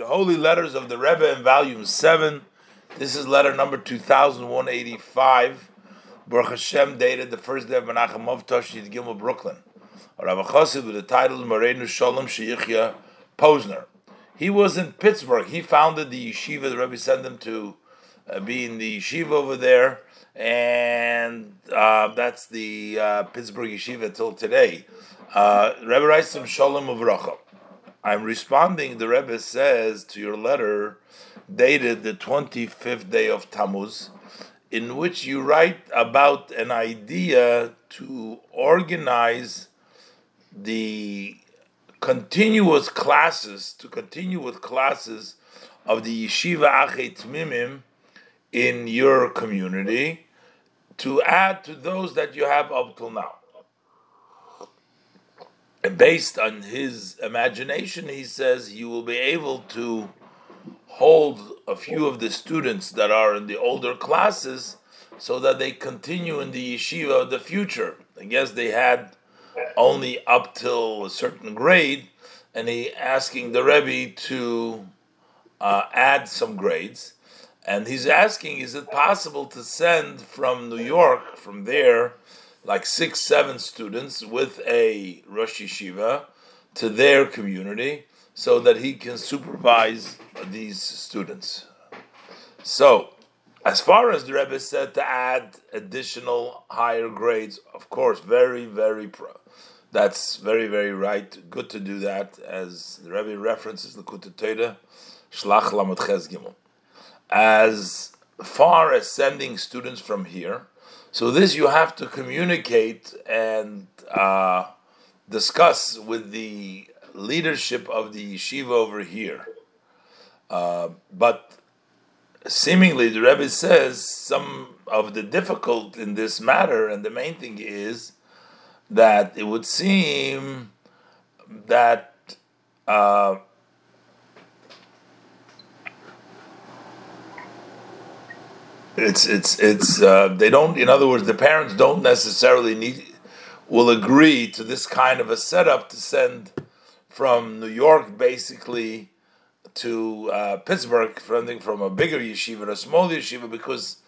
The Holy Letters of the Rebbe in Volume 7. This is letter number 2185. Baruch Hashem dated the first day of Menachem Av Toshid Gimel, Brooklyn. Rabbi Chassid with the title Morenu Shalom Sheyichya Posner. He was in Pittsburgh. He founded the yeshiva. The Rebbe sent him to uh, be in the yeshiva over there. And uh, that's the uh, Pittsburgh yeshiva till today. Uh, Rebbe writes him Shalom Uvracha. I'm responding, the Rebbe says, to your letter dated the 25th day of Tammuz, in which you write about an idea to organize the continuous classes, to continue with classes of the Yeshiva Achei Temimim in your community, to add to those that you have up till now based on his imagination, he says you will be able to hold a few of the students that are in the older classes so that they continue in the yeshiva of the future. I guess they had only up till a certain grade, and he asking the Rebbe to uh, add some grades. And he's asking, is it possible to send from New York, from there, like six, seven students with a Rosh Yeshiva to their community so that he can supervise these students. So, as far as the Rebbe said to add additional higher grades, of course, very, very pro. That's very, very right. Good to do that, as the Rebbe references the Torah, Shlach Ches Gimel. As far as sending students from here, so this you have to communicate and uh, discuss with the leadership of the yeshiva over here. Uh, but seemingly, the Rebbe says some of the difficult in this matter, and the main thing is that it would seem that. Uh, it's it's it's uh, they don't in other words the parents don't necessarily need will agree to this kind of a setup to send from New York basically to uh, Pittsburgh something from a bigger yeshiva a smaller yeshiva because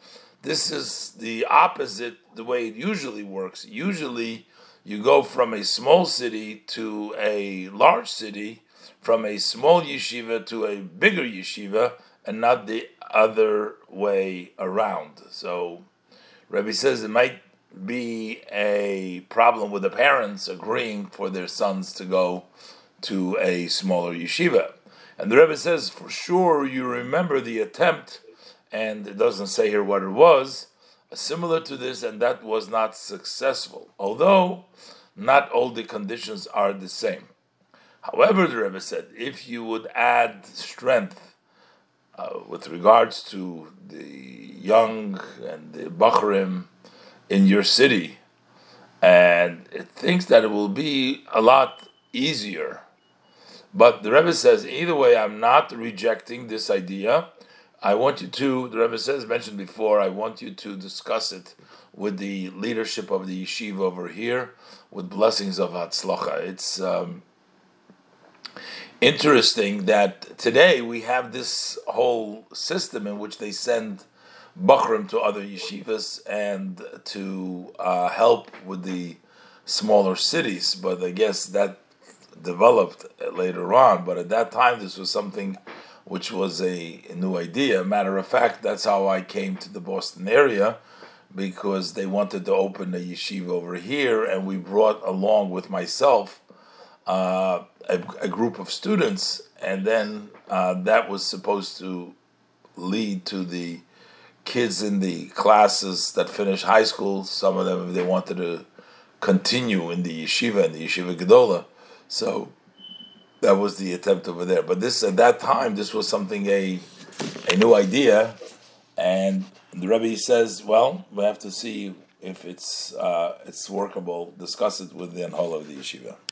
this is the opposite the way it usually works. Usually you go from a small city to a large city from a small yeshiva to a bigger yeshiva and not the other way around. So, Rebbe says it might be a problem with the parents agreeing for their sons to go to a smaller yeshiva. And the Rebbe says, for sure, you remember the attempt, and it doesn't say here what it was, similar to this, and that was not successful, although not all the conditions are the same. However, the Rebbe said, if you would add strength uh, with regards to the young and the Bachrim in your city, and it thinks that it will be a lot easier. But the Rebbe says, either way, I'm not rejecting this idea. I want you to, the Rebbe says, mentioned before, I want you to discuss it with the leadership of the yeshiva over here with blessings of Hatzlacha. It's um, interesting that today we have this whole system in which they send Bachrim to other yeshivas and to uh, help with the smaller cities, but I guess that developed later on. But at that time, this was something which was a, a new idea. Matter of fact, that's how I came to the Boston area because they wanted to open a yeshiva over here, and we brought along with myself uh, a, a, group of students, and then uh, that was supposed to lead to the kids in the classes that finished high school. Some of them, they wanted to continue in the yeshiva and the yeshiva gedola, so that was the attempt over there. But this at that time, this was something a a new idea, and the Rebbe says, "Well, we have to see if it's uh, it's workable. Discuss it with the Hanhala of the yeshiva."